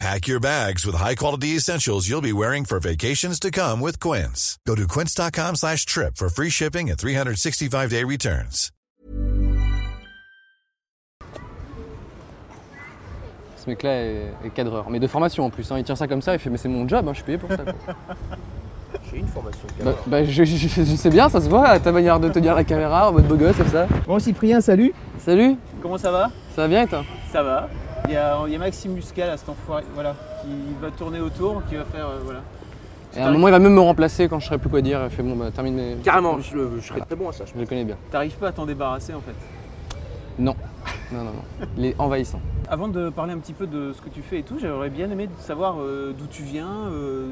Pack your bags with high-quality essentials you'll be wearing for vacations to come with Quince. Go to quince.com slash trip for free shipping and 365-day returns. Ce mec-là est, est cadreur, mais de formation en plus. hein. Il tient ça comme ça, il fait mais c'est mon job, hein, je suis payé pour ça. J'ai une formation. bah, bah, je, je- je- sais bien, ça se voit ta manière de tenir la caméra en mode beau gosse comme ça. Bon Cyprien, salut. Salut, Comment ça va? Ça va bien et toi? Ça va. Il y a, il y a Maxime Muscal à cet enfoiré, voilà, qui va tourner autour, qui va faire, euh, voilà. Et à un moment il va même me remplacer quand je saurai plus quoi dire. Il fait bon bah termine mes. Carrément, je, je serais très bon à ça. Je le connais bien. T'arrives pas à t'en débarrasser en fait. Non. Non, non, non. Il est envahissant. Avant de parler un petit peu de ce que tu fais et tout, j'aurais bien aimé de savoir euh, d'où tu viens, euh,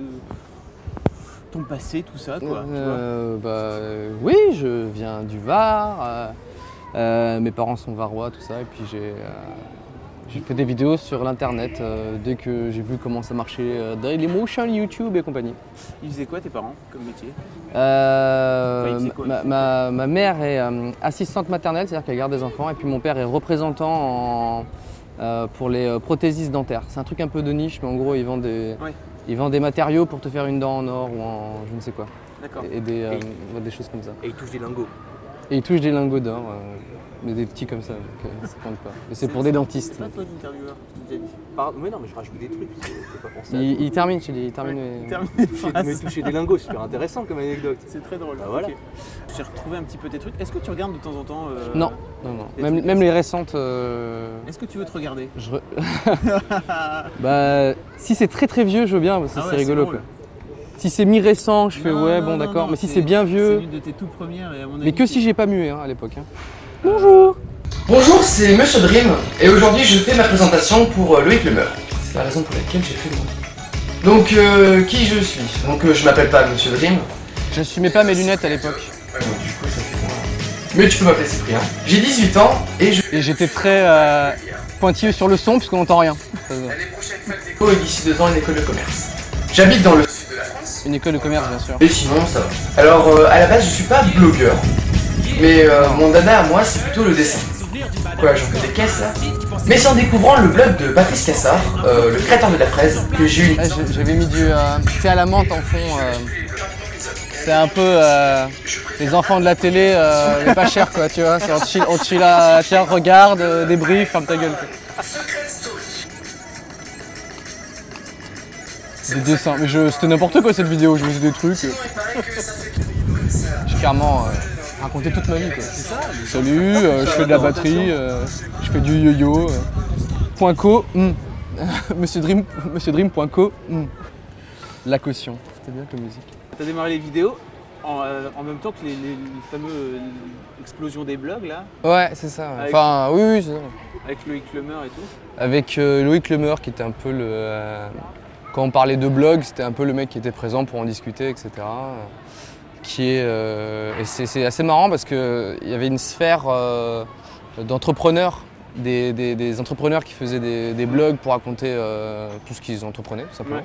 ton passé, tout ça, quoi. tu vois. Euh, bah, euh, oui, je viens du Var. euh, euh, mes parents sont varois, tout ça. Et puis j'ai euh, j'ai fait des vidéos sur l'internet euh, dès que j'ai vu comment ça marchait euh, Dailymotion, YouTube et compagnie. Ils faisaient quoi tes parents comme métier? Euh, Enfin, quoi, ma, faisait ma- ma mère est euh, assistante maternelle, c'est-à-dire qu'elle garde des enfants. Et puis mon père est représentant en, euh, pour les prothésistes dentaires. C'est un truc un peu de niche, mais en gros, il vend des, Ouais. des matériaux pour te faire une dent en or ou en je ne sais quoi. D'accord. Et des, choses comme ça. Et il touche des lingots. Et il touche des lingots d'or, mais des petits comme ça, donc euh, ça compte pas. Mais c'est pour des dentistes. C'est pas toi l'intervieweur, dit. Pardon, mais non, mais je rajoute des trucs. Pas pensé à Il, tout. il termine, je te dis, il termine. Ouais, mais- termine les Toucher- phrases. Mais toucher des lingots, super intéressant comme anecdote. C'est très drôle. Bah voilà. ok. J'ai retrouvé un petit peu tes trucs. Est-ce que tu regardes de temps en temps euh, Non, non, non. des Même, trucs même comme les récentes. euh, Est-ce que tu veux te regarder? je re- bah, si c'est très très vieux, je veux bien, parce que Ah ouais, c'est rigolo. drôle. quoi. Si c'est mi-récent, je fais Non, ouais, non, bon non, d'accord. non, Mais si c'est bien C'est vieux. une de tes tout premières et à mon avis. Mais que si j'ai pas mué hein, à l'époque. hein. Bonjour Bonjour, c'est Monsieur Dream, et aujourd'hui je fais ma présentation pour euh, Loïc Lemeur. C'est la raison pour laquelle j'ai fait le nom. Donc, euh, qui je suis? Donc, euh, je m'appelle pas Monsieur Dream. J'assumais pas mes lunettes à l'époque. du coup, ça fait moins. Mais tu peux m'appeler Cyprien. J'ai 18 ans et je. Et j'étais très euh, pointilleux sur le son, puisqu'on n'entend rien. Éco et d'ici deux ans une école de commerce. J'habite dans le sud de la France. Une école de commerce, bien sûr. Et sinon, ça va. Alors, euh, à la base, je suis pas blogueur. Mais euh, mon dada à moi, c'est plutôt le dessin. Quoi, j'en fais des caisses là Mais c'est en découvrant le blog de Patrice Cassard, euh, le créateur de la fraise, que j'ai eu J'avais mis du euh, thé à la menthe en fond. c'est un peu les enfants de la télé, mais pas cher quoi, tu vois. On file- on te file là, tiens, regarde, débrief, ferme ta gueule. quoi. Des dessins, mais je- c'était n'importe quoi cette vidéo, je faisais des trucs. euh. J'ai carrément euh, raconté toute ma vie quoi. Salut, euh, je fais de la batterie, euh, je fais du yo-yo. euh. Point co, hmm. Monsieur Dream, Monsieur Dream, point co, hmm. La caution. C'était bien comme musique. T'as démarré les vidéos en, euh, en même temps que les, les- les fameux euh, explosions des blogs là, Ouais, c'est ça. ouais. Avec- Enfin, oui, oui, c'est ça. avec Loïc Lemeur et tout. Avec euh, Loïc Lemeur qui était un peu le. euh, quand on parlait de blog, c'était un peu le mec qui était présent pour en discuter, etc. Qui est. euh, et c'est assez marrant parce qu'il y avait une sphère euh, d'entrepreneurs, des, des- des entrepreneurs qui faisaient des, des blogs pour raconter euh, tout ce qu'ils entreprenaient, tout simplement. Ouais.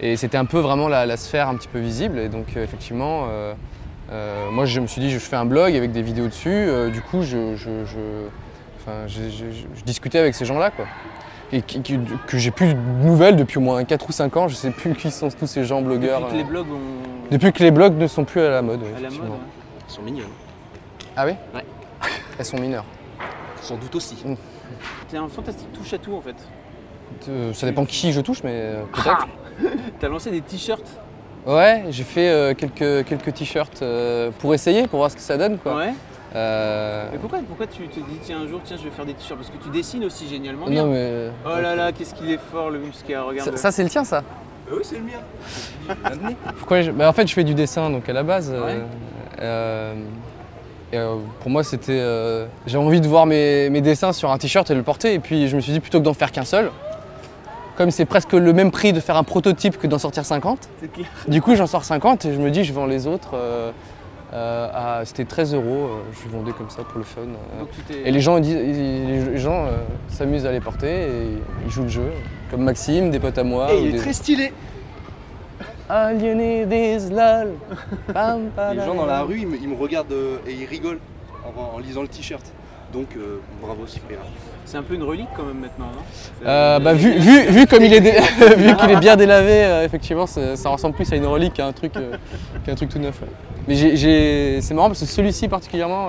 Et c'était un peu vraiment la, la sphère un petit peu visible. Et donc, effectivement. moi, je me suis dit, je fais un blog avec des vidéos dessus. du coup, je, je- enfin, discutais avec ces gens-là, quoi. Et qui- qui- que j'ai plus de nouvelles depuis au moins 4 ou 5 ans. Je sais plus qui sont tous ces gens blogueurs. Depuis que les euh, blogs ont. Depuis que les blogs ne sont plus à la mode. à la mode. effectivement. ouais. Ils sont mignons. Ah oui Ouais. Elles sont mineures. Sans doute aussi. T'es un fantastique touche à tout en fait. Euh, ça dépend qui je touche, mais euh, peut-être. T'as lancé des t-shirts. Ouais, j'ai fait euh, quelques, quelques t-shirts euh, pour essayer, pour voir ce que ça donne. Quoi. Ouais. Euh, Mais pourquoi, pourquoi tu te dis tiens un jour tiens je vais faire des t-shirts? Parce que tu dessines aussi génialement bien. non, mais. Oh là là, qu'est-ce qu'il est fort le muscat, regarde. Ça, ça, c'est le tien, ça oui, c'est le mien. Pourquoi je- bah, En fait, je fais du dessin, donc à la base. euh, Ouais. euh, et, euh, pour moi, c'était. euh, J'ai envie de voir mes, mes dessins sur un t-shirt et le porter. Et puis, je me suis dit, plutôt que d'en faire qu'un seul, comme c'est presque le même prix de faire un prototype que d'en sortir 50, C'est clair. du coup, j'en sors 50 et je me dis, je vends les autres. Euh, Euh, c'était 13 euros, je vendais comme ça pour le fun. et les gens, les gens s'amusent à les porter et ils jouent le jeu, comme Maxime, des potes à moi. Et il est très stylé lol. les gens dans la rue, ils me, regardent et ils rigolent en lisant le t-shirt. Donc euh, bravo Cyprien. C'est un peu une relique quand même maintenant, non? Euh, bah, vu, vu, vu, comme il est, vu qu'il est bien délavé, euh, effectivement, ça ressemble plus à une relique qu'à un truc, qu'un truc tout neuf. Mais c'est marrant parce que celui-ci particulièrement,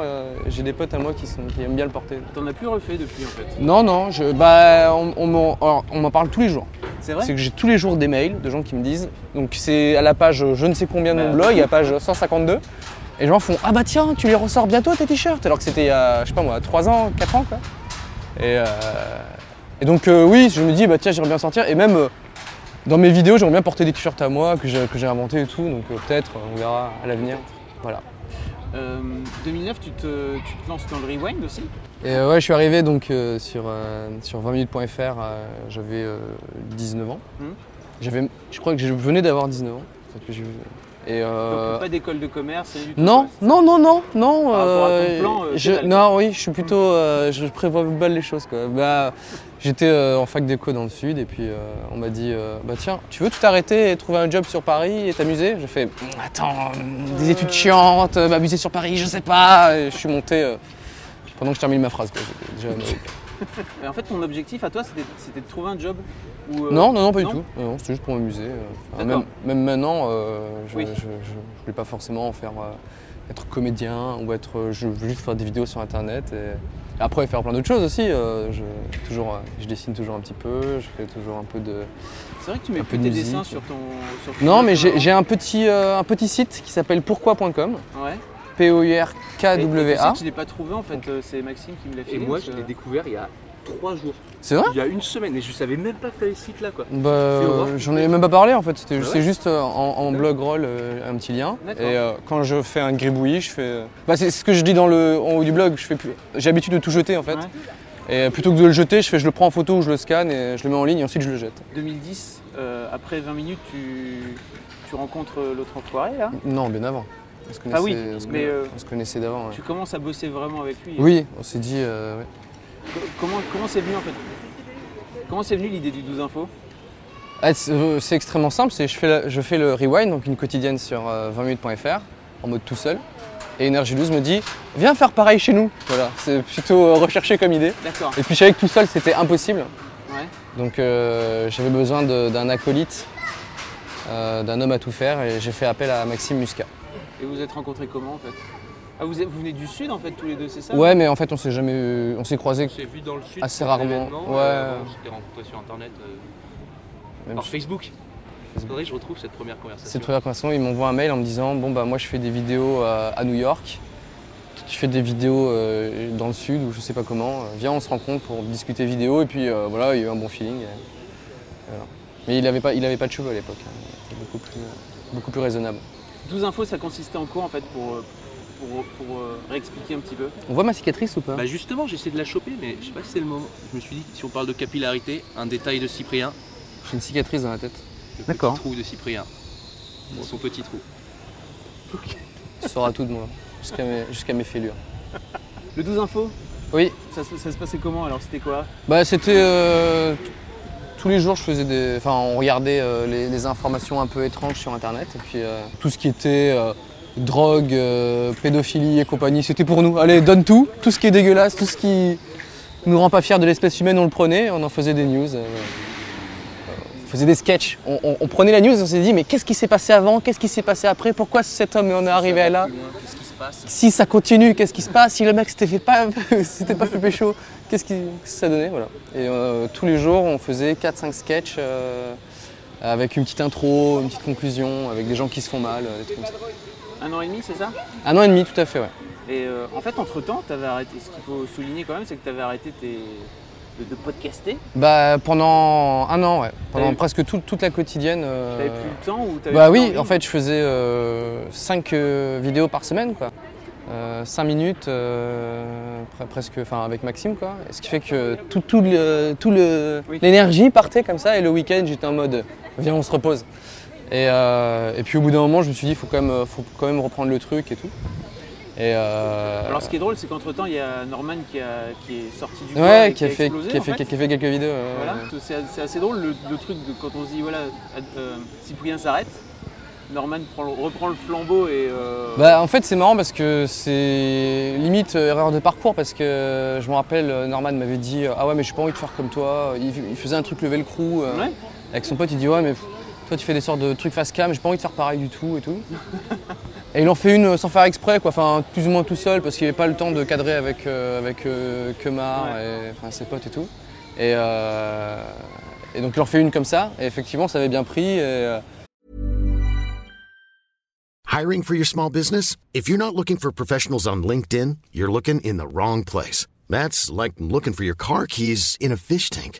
j'ai des potes à moi qui, sont, qui aiment bien le porter. T'en as plus refait depuis en fait? Non, non, je, bah, on, on m'en parle tous les jours. C'est vrai? C'est que j'ai tous les jours des mails de gens qui me disent. Donc c'est à la page je ne sais combien de mon bah, blog, à la page 152. Et les gens font Ah bah tiens, tu les ressors bientôt tes t-shirts? Alors que c'était il y a, je sais pas moi, 3 ans, 4 ans quoi. Et, euh, et donc euh, oui, je me dis bah tiens, j'aimerais bien sortir. Et même euh, dans mes vidéos, j'aimerais bien porter des t-shirts à moi que j'ai inventé et tout. Donc peut-être, on verra à l'avenir. Voilà. 2009, tu te, tu te, lances dans le rewind aussi? Et Ouais, je suis arrivé donc sur, sur 20minutes.fr, j'avais 19 ans. Hmm. J'avais, je crois que je venais d'avoir 19 ans. Que et euh... Donc pas d'école de commerce du tout, Non, non, non, non, non. Euh, plan, euh, je, non, oui, je suis plutôt, euh, je prévois mal les choses quoi. Bah, j'étais en fac d'éco dans le sud et puis on m'a dit, bah tiens, tu veux tout arrêter et trouver un job sur Paris et t'amuser? J'ai fait, attends, des études chiantes, m'amuser sur Paris, je sais pas. Et je suis monté pendant que je termine ma phrase. Quoi. Déjà, en fait, ton objectif à toi, c'était de trouver un job euh, non, non, non, pas du tout. Non, c'était juste pour m'amuser. Euh. même, même, maintenant, euh, je ne voulais pas forcément faire, être comédien ou être. Je veux juste faire des vidéos sur internet. Et, après, faire plein d'autres choses aussi. je, toujours, je dessine toujours un petit peu, je fais toujours un peu de. C'est vrai que tu mets plus des dessins sur ton. non, mais j'ai un, petit, un petit site qui s'appelle pourquoi.com. Ouais. P-O-U-R-K-W-A. Je ne l'ai pas trouvé en fait, c'est Maxime qui me l'a fait. Et moi, je l'ai découvert il y a trois jours. C'est vrai Il y a une semaine et je savais même pas que tu avais ce site là quoi. Bah, j'en ai même pas parlé en fait, c'était ah juste euh, en, blog roll euh, un petit lien. Et euh, quand je fais un gribouillis, je fais. Bah, c'est ce que je dis dans le, en haut du blog, je fais j'ai l'habitude de tout jeter en fait. Et plutôt que de le jeter, je, fais, je le prends en photo ou je le scanne et je le mets en ligne et ensuite je le jette. 2010, après 20 minutes, tu, tu rencontres l'autre enfoiré là? Non, bien avant. On ah oui, mais on se connaissait d'avant. Tu commences à bosser vraiment avec lui Oui, on s'est dit. Comment comment c'est venu en fait? Comment c'est venu l'idée du 12 info ah, euh, C'est extrêmement simple, je fais, je fais le rewind, donc une quotidienne sur 20minutes.fr, euh, en mode tout seul. Et Energy 12 me dit Viens faire pareil chez nous. Voilà, c'est plutôt euh, recherché comme idée. D'accord. Et puis je savais que tout seul c'était impossible. Ouais. Donc j'avais besoin d'un acolyte, d'un homme à tout faire, et j'ai fait appel à Maxime Muscat. Et vous vous êtes rencontrés comment en fait? Ah, vous, venez du sud en fait tous les deux, c'est ça? Ouais, mais en fait on s'est jamais, on s'est croisés vu dans le sud, assez rarement. Ouais. Euh, on s'était rencontrés sur internet, euh, par Facebook. Faudrait que je retrouve cette première conversation. Cette première conversation, ils m'envoient un mail en me disant bon bah moi je fais des vidéos à, New York, tu fais des vidéos euh, dans le sud ou je sais pas comment. Viens, on se rencontre pour discuter vidéo et puis voilà, il y a eu un bon feeling. Mais il avait pas, il avait pas de cheveux à l'époque. Hein. C'était beaucoup plus, beaucoup plus raisonnable. 12 infos, ça consistait en quoi en fait pour pour, euh, réexpliquer un petit peu On voit ma cicatrice ou pas Bah justement, j'essaie de la choper, mais je sais pas si c'est le moment. Je me suis dit, si on parle de capillarité, un détail de Cyprien. J'ai une cicatrice dans la tête. D'accord. Petit trou de Cyprien. son petit trou. Tu sauras tout de moi, jusqu'à mes, fêlures. Le 12 infos Oui. Ça, se passait comment alors C'était quoi? Bah c'était... Euh, tous les jours, je faisais des... Enfin, on regardait euh, les, informations un peu étranges sur Internet. Et puis tout ce qui était drogue, euh, pédophilie et compagnie, c'était pour nous. Allez, donne tout, tout ce qui est dégueulasse, tout ce qui nous rend pas fiers de l'espèce humaine, on le prenait, on en faisait des news. Euh, on faisait des sketchs. On, prenait la news et on s'est dit, mais qu'est-ce qui s'est passé avant? Qu'est-ce qui s'est passé après? Pourquoi cet homme en est arrivé à là? Si ça continue, qu'est-ce qui se passe Si le mec s'était pas, c'était pas fait pécho, qu'est-ce que ça donnait voilà. Et euh, tous les jours, on faisait 4-5 sketchs avec une petite intro, une petite conclusion, avec des gens qui se font mal, des trucs comme ça. Un an et demi, c'est ça Un an et demi, tout à fait, ouais. Et euh, en fait, entre-temps, avais arrêté, ce qu'il faut souligner quand même, c'est que tu avais arrêté de, podcaster Bah pendant un an, ouais. Pendant presque toute la quotidienne. Euh... T'avais plus le temps ou Bah oui, en fait, je faisais 5 euh, euh, vidéos par semaine, quoi. 5 minutes presque enfin avec Maxime quoi ce qui fait que tout, tout l'énergie partait comme ça et le week-end j'étais en mode viens on se repose Et, et, puis au bout d'un moment, je me suis dit, il faut, quand même, faut quand même reprendre le truc et tout. Euh, Alors ce qui est drôle, c'est qu'entre temps, il y a Norman qui, est sorti du ouais, qui, a fait, qui, a fait, quelques vidéos. C'est assez drôle le, truc de quand on se dit voilà, euh, Cyprien s'arrête, Norman reprend le flambeau et. Euh, bah, en fait, c'est marrant parce que c'est limite erreur de parcours parce que je me rappelle, Norman m'avait dit Ah ouais, mais j'ai pas envie de faire comme toi. Il, faisait un truc le velcro avec son pote, il dit Ouais, mais toi tu fais des sortes de trucs face cam, j'ai pas envie de faire pareil du tout et tout. Et il en fait une sans faire exprès, quoi. Enfin, plus ou moins tout seul, parce qu'il n'avait pas le temps de cadrer avec, euh, avec euh, Kemar et enfin, ses potes et tout. Et, euh, et, donc il en fait une comme ça, et effectivement, ça avait bien pris. Et, euh... Hiring for your small business? If you're not looking for professionals on LinkedIn, you're looking in the wrong place. That's like looking for your car keys in a fish tank.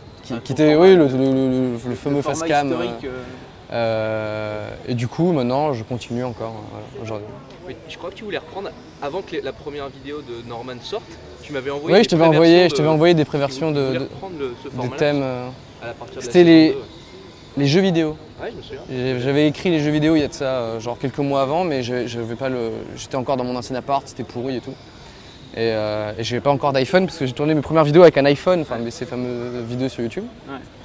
qui, était oui, le, fameux facecam. Euh, euh, et du coup, maintenant, je continue encore euh, aujourd'hui. Oui, je crois que tu voulais reprendre avant que la première vidéo de Norman sorte. Tu m'avais envoyé. Oui, je t'avais envoyé, je envoyé des préversions de, des thèmes. C'était les, les jeux vidéo. Ouais, je me souviens. J'avais écrit les jeux vidéo il y a de ça, genre quelques mois avant, mais j'étais encore dans mon ancien appart, c'était pourri et tout. Et, euh, et j'avais pas encore d'iPhone parce que j'ai tourné mes premières vidéos avec un iPhone, enfin ces fameuses vidéos sur YouTube.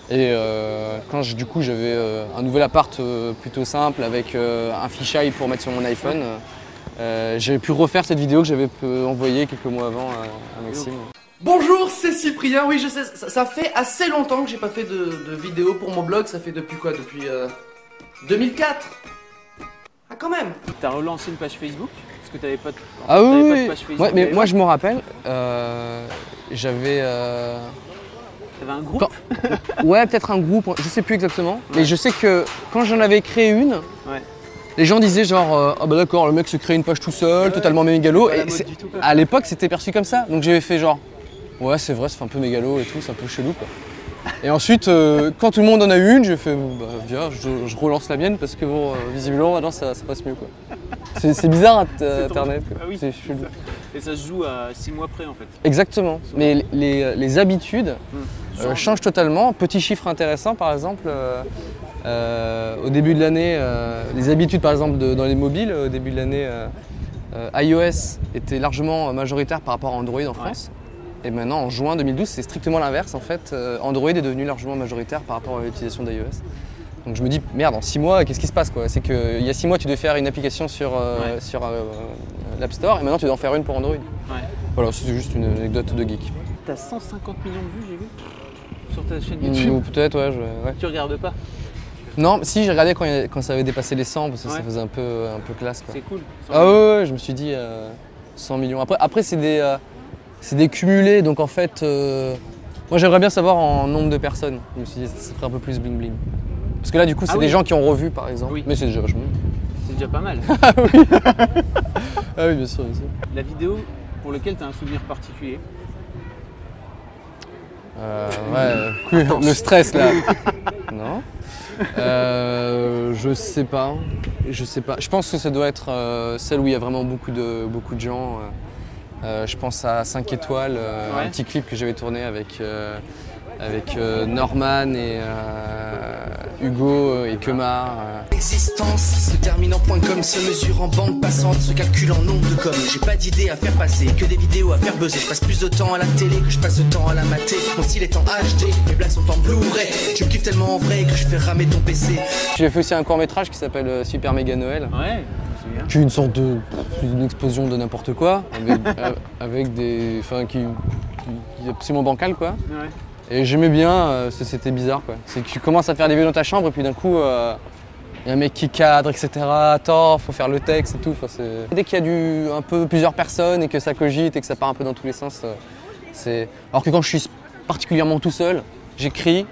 Et euh, quand du coup j'avais euh, un nouvel appart euh, plutôt simple avec un fisheye pour mettre sur mon iPhone, j'avais pu refaire cette vidéo que j'avais envoyée quelques mois avant à, Maxime. Bonjour, c'est Cyprien. Oui, je sais, ça, fait assez longtemps que j'ai pas fait de, de, vidéo pour mon blog. Ça fait depuis quoi? Depuis 2004 Ah, quand même T'as relancé une page Facebook? Que tu n'avais pas, de, ah oui, Facebook. Ouais, mais moi je me rappelle, euh, j'avais. Euh... T'avais un groupe Ouais, peut-être un groupe, je sais plus exactement. Mais je sais que quand j'en avais créé une, les gens disaient genre euh, ah bah d'accord, le mec se crée une page tout seul, totalement mégalo. Et à l'époque, c'était perçu comme ça. Donc j'avais fait genre ouais, c'est vrai, ça fait un peu mégalo et tout, c'est un peu chelou quoi. Et ensuite, euh, quand tout le monde en a eu une, j'ai fait, bah, viens, je, relance la mienne parce que bon, euh, visiblement, maintenant ça, passe mieux. quoi. C'est bizarre Internet. Ah oui, c'est Et ça se joue à 6 mois près en fait. Exactement. Mais les, habitudes hmm. euh, changent totalement. Petit chiffre intéressant par exemple, au début de l'année, les habitudes par exemple dans les mobiles, au début de l'année, iOS était largement majoritaire par rapport à Android en France. Et maintenant, en juin 2012, c'est strictement l'inverse. En fait, euh, Android est devenu largement majoritaire par rapport à l'utilisation d'iOS. Donc je me dis, merde, en 6 mois, qu'est-ce qui se passe C'est qu'il y a 6 mois, tu devais faire une application sur, euh, sur euh, l'App Store et maintenant, tu dois en faire une pour Android. Voilà, c'est juste une anecdote de geek. T'as 150 millions de vues, j'ai vu, sur ta chaîne YouTube. Ou peut-être, ouais, ouais. Tu regardes pas? Non, si, j'ai regardé quand, quand, ça avait dépassé les 100 parce que ça faisait un peu, un peu classe. C'est cool. Ah ouais, je me suis dit 100 millions. Après, après c'est des c'est des cumulés, donc en fait, euh, moi j'aimerais bien savoir en nombre de personnes. Je me suis dit, ça ferait un peu plus bling bling. Parce que là, du coup, c'est ah des gens qui ont revu par exemple. Oui. Mais c'est déjà vachement. C'est déjà pas mal. ah oui Ah oui, bien sûr, bien sûr. La vidéo pour laquelle tu as un souvenir particulier euh, Ouais, le stress là. non euh, Je sais pas. Je sais pas. Je pense que ça doit être euh, celle où il y a vraiment beaucoup de, beaucoup de gens. Euh, je pense à 5 étoiles, euh, un petit clip que j'avais tourné avec, euh, avec Norman et Hugo et Kemar. L'existence se termine en point comme se mesure en bande passante, se calcule en nombre de comme. J'ai pas d'idée à faire passer, que des vidéos à faire buzzer. Je passe plus de temps à la télé que je passe de temps à la mater. Mon style est en HD, mes blagues sont en Blu-ray. Tu me kiffes tellement en vrai que je fais ramer ton PC. J'ai fait aussi un court métrage qui s'appelle Super Méga Noël. Ouais qui est une sorte de une explosion de n'importe quoi avec, des enfin qui, est absolument bancal quoi. Et j'aimais bien euh, c'était bizarre quoi. C'est que tu commences à faire des vidéos dans ta chambre et puis d'un coup il euh, y a un mec qui cadre etc attends faut faire le texte et tout dès qu'il y a du un peu plusieurs personnes et que ça cogite et que ça part un peu dans tous les sens euh, c'est alors que quand je suis particulièrement tout seul j'écris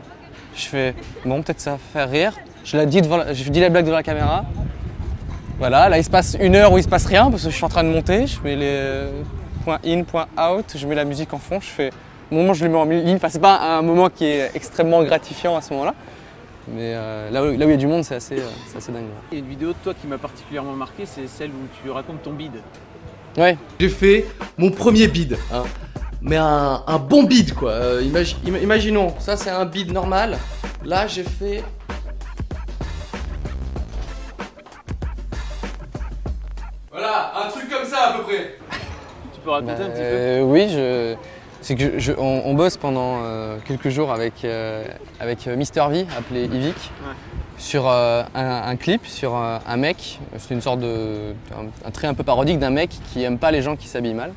je fais bon peut-être ça va faire rire. Je la dis devant je dis la blague devant la caméra Voilà, là il se passe une heure où il se passe rien parce que je suis en train de monter, je mets les points in, points out, je mets la musique en fond, je fais. Au moment où je le mets en ligne, enfin c'est pas un moment qui est extrêmement gratifiant à ce moment-là. Mais euh, là, où, là, où, il y a du monde, c'est assez, euh, assez, dingue. Il y a une vidéo de toi qui m'a particulièrement marqué, c'est celle où tu racontes ton bide. Ouais. J'ai fait mon premier bide. Hein. Mais un, un, bon bide quoi. Euh, imagi imaginons, ça c'est un bide normal. Là j'ai fait. Peux raconter bah, un petit peu Oui, je. C'est que je, on, on, bosse pendant euh, quelques jours avec, euh, avec Mister V, appelé ouais. sur euh, un, un, clip sur euh, un mec. C'est une sorte de. Un, un, trait un peu parodique d'un mec qui aime pas les gens qui s'habillent mal,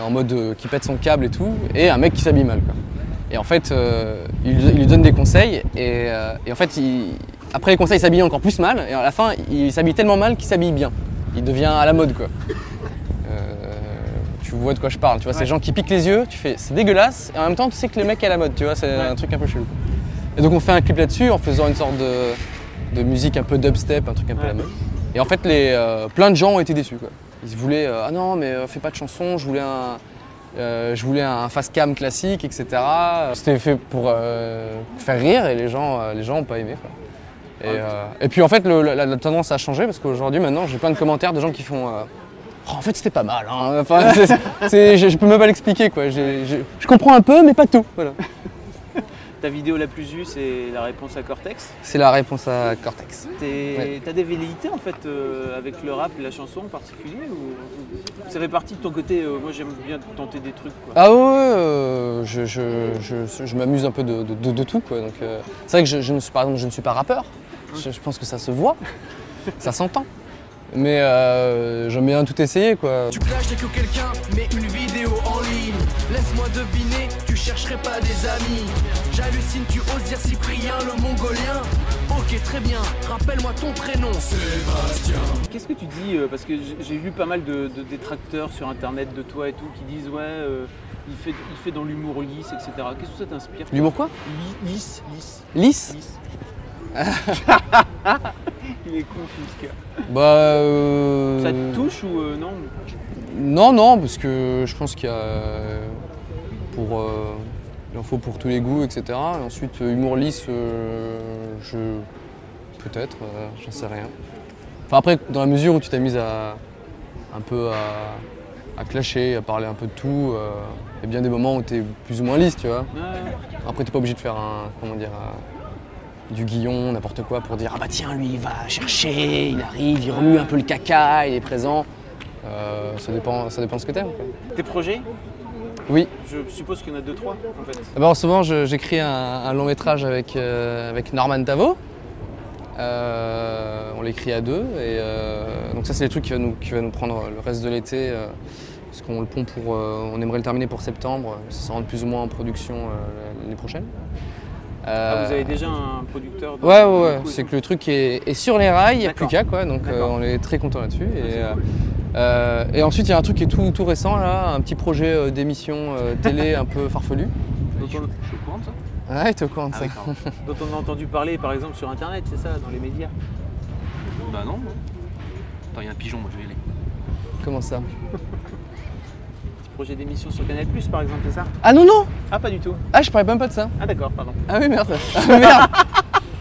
en mode qui pète son câble et tout, et un mec qui s'habille mal. Quoi. Et en fait, il, il, lui donne des conseils, et, et en fait, il, après les conseils, il s'habille encore plus mal, et à la fin, il s'habille tellement mal qu'il s'habille bien. Il devient à la mode quoi tu vois de quoi je parle. Tu vois, ouais. ces gens qui piquent les yeux, tu fais c'est dégueulasse, et en même temps tu sais que le mec est à la mode, tu vois, c'est ouais. un truc un peu chelou. Et donc on fait un clip là-dessus en faisant une sorte de, de, musique un peu dubstep, un truc un peu ouais. la mode. Et en fait, les, euh, plein de gens ont été déçus. Quoi. Ils voulaient euh, ah non mais euh, fais pas de chanson, je voulais un euh, je voulais un face cam classique, etc. C'était fait pour faire rire et les gens, les gens ont pas aimé. Quoi. Et, et, puis en fait, le, la, la, tendance a changé parce qu'aujourd'hui, maintenant, j'ai plein de commentaires de gens qui font Oh, en fait, c'était pas mal. Hein. Enfin, c est, c est, je, je, peux même pas l'expliquer. quoi. Je, je, comprends un peu, mais pas tout. Voilà. Ta vidéo la plus vue, c'est la réponse à Cortex? C'est la réponse à Cortex. T'as ouais. des velléités en fait euh, avec le rap et la chanson en particulier ou ça fait partie de ton côté euh, Moi j'aime bien tenter des trucs. Quoi. Ah ouais, euh, je, je m'amuse un peu de, de, de, de, tout. quoi. Donc C'est vrai que je, ne suis, par exemple, je ne suis pas rappeur. Je, pense que ça se voit, ça s'entend. Mais euh, j'aime bien tout essayer quoi. Tu clashes que quelqu'un met une vidéo en ligne. Laisse-moi deviner, tu chercherais pas des amis. J'hallucine, tu oses dire Cyprien le mongolien. Ok, très bien, rappelle-moi ton prénom. Sébastien. Qu'est-ce que tu dis euh, Parce que j'ai vu pas mal de, de, détracteurs sur internet de toi et tout qui disent ouais. Euh, il fait, il fait dans l'humour lisse, etc. Qu'est-ce que ça t'inspire L'humour quoi? Lisse, lisse. Lisse, lisse. il est confus Bah. Euh... Ça te touche ou euh, non Non, non, parce que je pense qu'il y a. Pour. Euh, il en faut pour tous les goûts, etc. Et ensuite, humour lisse, euh, je. Peut-être, j'en sais rien. Enfin, après, dans la mesure où tu t'amuses à. un peu à. à clasher, à parler un peu de tout, il y a bien des moments où tu es plus ou moins lisse, tu vois. Ouais. Après, tu pas obligé de faire un. comment dire du guillon, n'importe quoi, pour dire ah bah tiens lui il va chercher, il arrive, il remue un peu le caca, il est présent. Euh, ça, dépend, ça dépend de ce que t'aimes. Tes projets? Oui. Je suppose qu'il y en a deux, trois en fait. Ah bah, en ce moment j'écris un, un, long métrage avec, euh, avec Norman Tavo. Euh, on l'écrit à deux et donc ça c'est les trucs qui va nous, qui va nous prendre le reste de l'été parce qu'on le pond pour, on aimerait le terminer pour septembre, ça rentre plus ou moins en production l'année prochaine. Euh... Ah, vous avez déjà un producteur de... Ouais, ouais, ouais. c'est que le truc est, est, sur les rails, il n'y a plus qu'à, quoi. Donc euh, on est très content là-dessus. Et, euh, et, ensuite, il y a un truc qui est tout, tout récent, là, un petit projet euh, d'émission télé un peu farfelu. Donc, je suis au courant de ça Ouais, t'es au courant de ah, ça. Dont on a entendu parler, par exemple, sur Internet, c'est ça, dans les médias? Bah non. Attends, il y a un pigeon, moi je vais y aller. Comment ça? Projet d'émission sur Canal Plus par exemple, c'est ça? Ah non, non Ah, pas du tout. Ah, je parlais même pas de ça. Ah, d'accord, pardon. Ah oui, merde. Ah merde.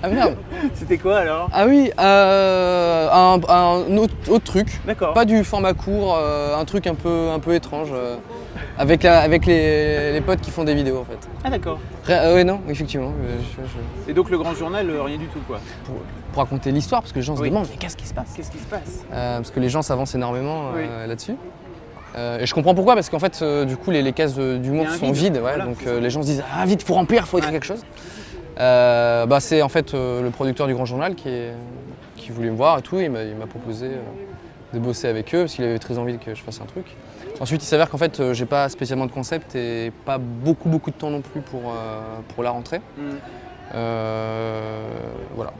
Ah merde. C'était quoi alors? Ah oui, euh, un, un autre, autre, truc. D'accord. Pas du format court, euh, un truc un peu, un peu étrange. Euh, avec, la, avec les, les, potes qui font des vidéos en fait. Ah d'accord. oui, non, effectivement. Je, je... Et donc le grand journal, rien du tout quoi Pour, pour raconter l'histoire, parce que les gens oui. se demandent, mais qu'est-ce qui se passe? Qu'est-ce qui se passe Parce que les gens s'avancent énormément oui. là-dessus. Euh, et je comprends pourquoi, parce qu'en fait, euh, du coup, les, les cases d'humour sont vide. vides, ouais, voilà, donc euh, les gens se disent Ah, vite, faut remplir, faut écrire ouais. quelque chose. bah, c'est en fait le producteur du Grand Journal qui, est, qui voulait me voir et tout. Il m'a proposé de bosser avec eux parce qu'il avait très envie que je fasse un truc. Ensuite, il s'avère qu'en fait, j'ai pas spécialement de concept et pas beaucoup, beaucoup de temps non plus pour, pour la rentrée. Mm. voilà.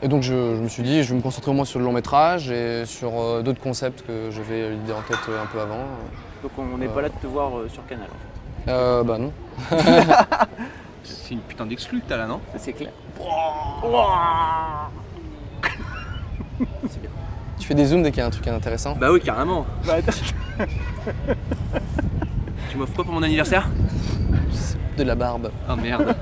Et donc je, je, me suis dit, je vais me concentrer au moins sur le long métrage et sur euh, d'autres concepts que j'avais l'idée en tête euh, un peu avant. Donc on n'est euh... pas là de te voir euh, sur Canal en fait euh, Bah non. c'est une putain d'exclu que t'as là, non? C'est clair. c'est bien. fais des zooms dès qu'il y a un truc intéressant. Bah oui, carrément. Bah, Tu m'offres quoi pour mon anniversaire? De la barbe Oh merde.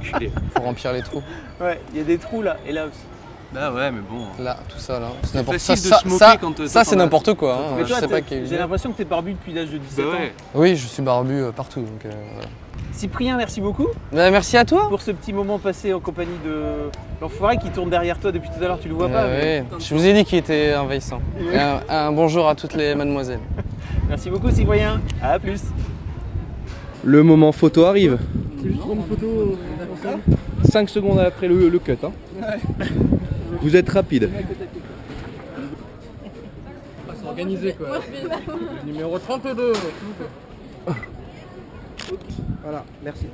pour remplir les trous. ouais, il y a des trous là, et là aussi. Bah ouais, mais bon. Là, tout ça là. C'est C'est n'importe facile ça. de ça, se moquer ça- quand, ça, toi, c'est n'importe quoi. hein. Mais Je sais pas j'ai l'impression que t'es barbu depuis l'âge de 17 Bah ans. ouais. Oui, je suis barbu euh, partout. Donc, euh, voilà. Cyprien, merci beaucoup Bah, merci à toi. pour ce petit moment passé en compagnie de l'enfoiré qui tourne derrière toi depuis tout à l'heure, tu le vois pas. Mais- ouais. Je vous ai dit qu'il était envahissant. Un, un bonjour à toutes les mademoiselles. Merci beaucoup Cyprien, à plus. Le moment photo arrive. 5 secondes après le, le cut. Hein. Vous êtes rapide. organisé quoi. Numéro 32. Voilà, merci.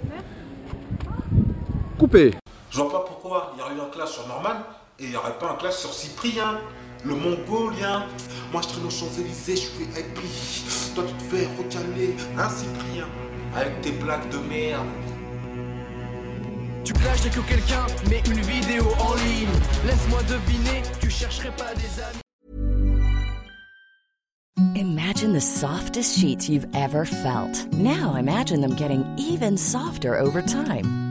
Coupé. Je vois pas pourquoi il y aurait eu un clash sur Norman et il n'y aurait pas un clash sur Cyprien, le mongolien. Moi je traîne aux Champs-Élysées, je fais happy. Toi tu te fais recaler, hein Cyprien, avec tes blagues de merde. Tu plages que quelqu'un met une vidéo. Laisse-moi deviner, tu chercherais pas des amis. Imagine the softest sheets you've ever felt. Now imagine them getting even softer over time.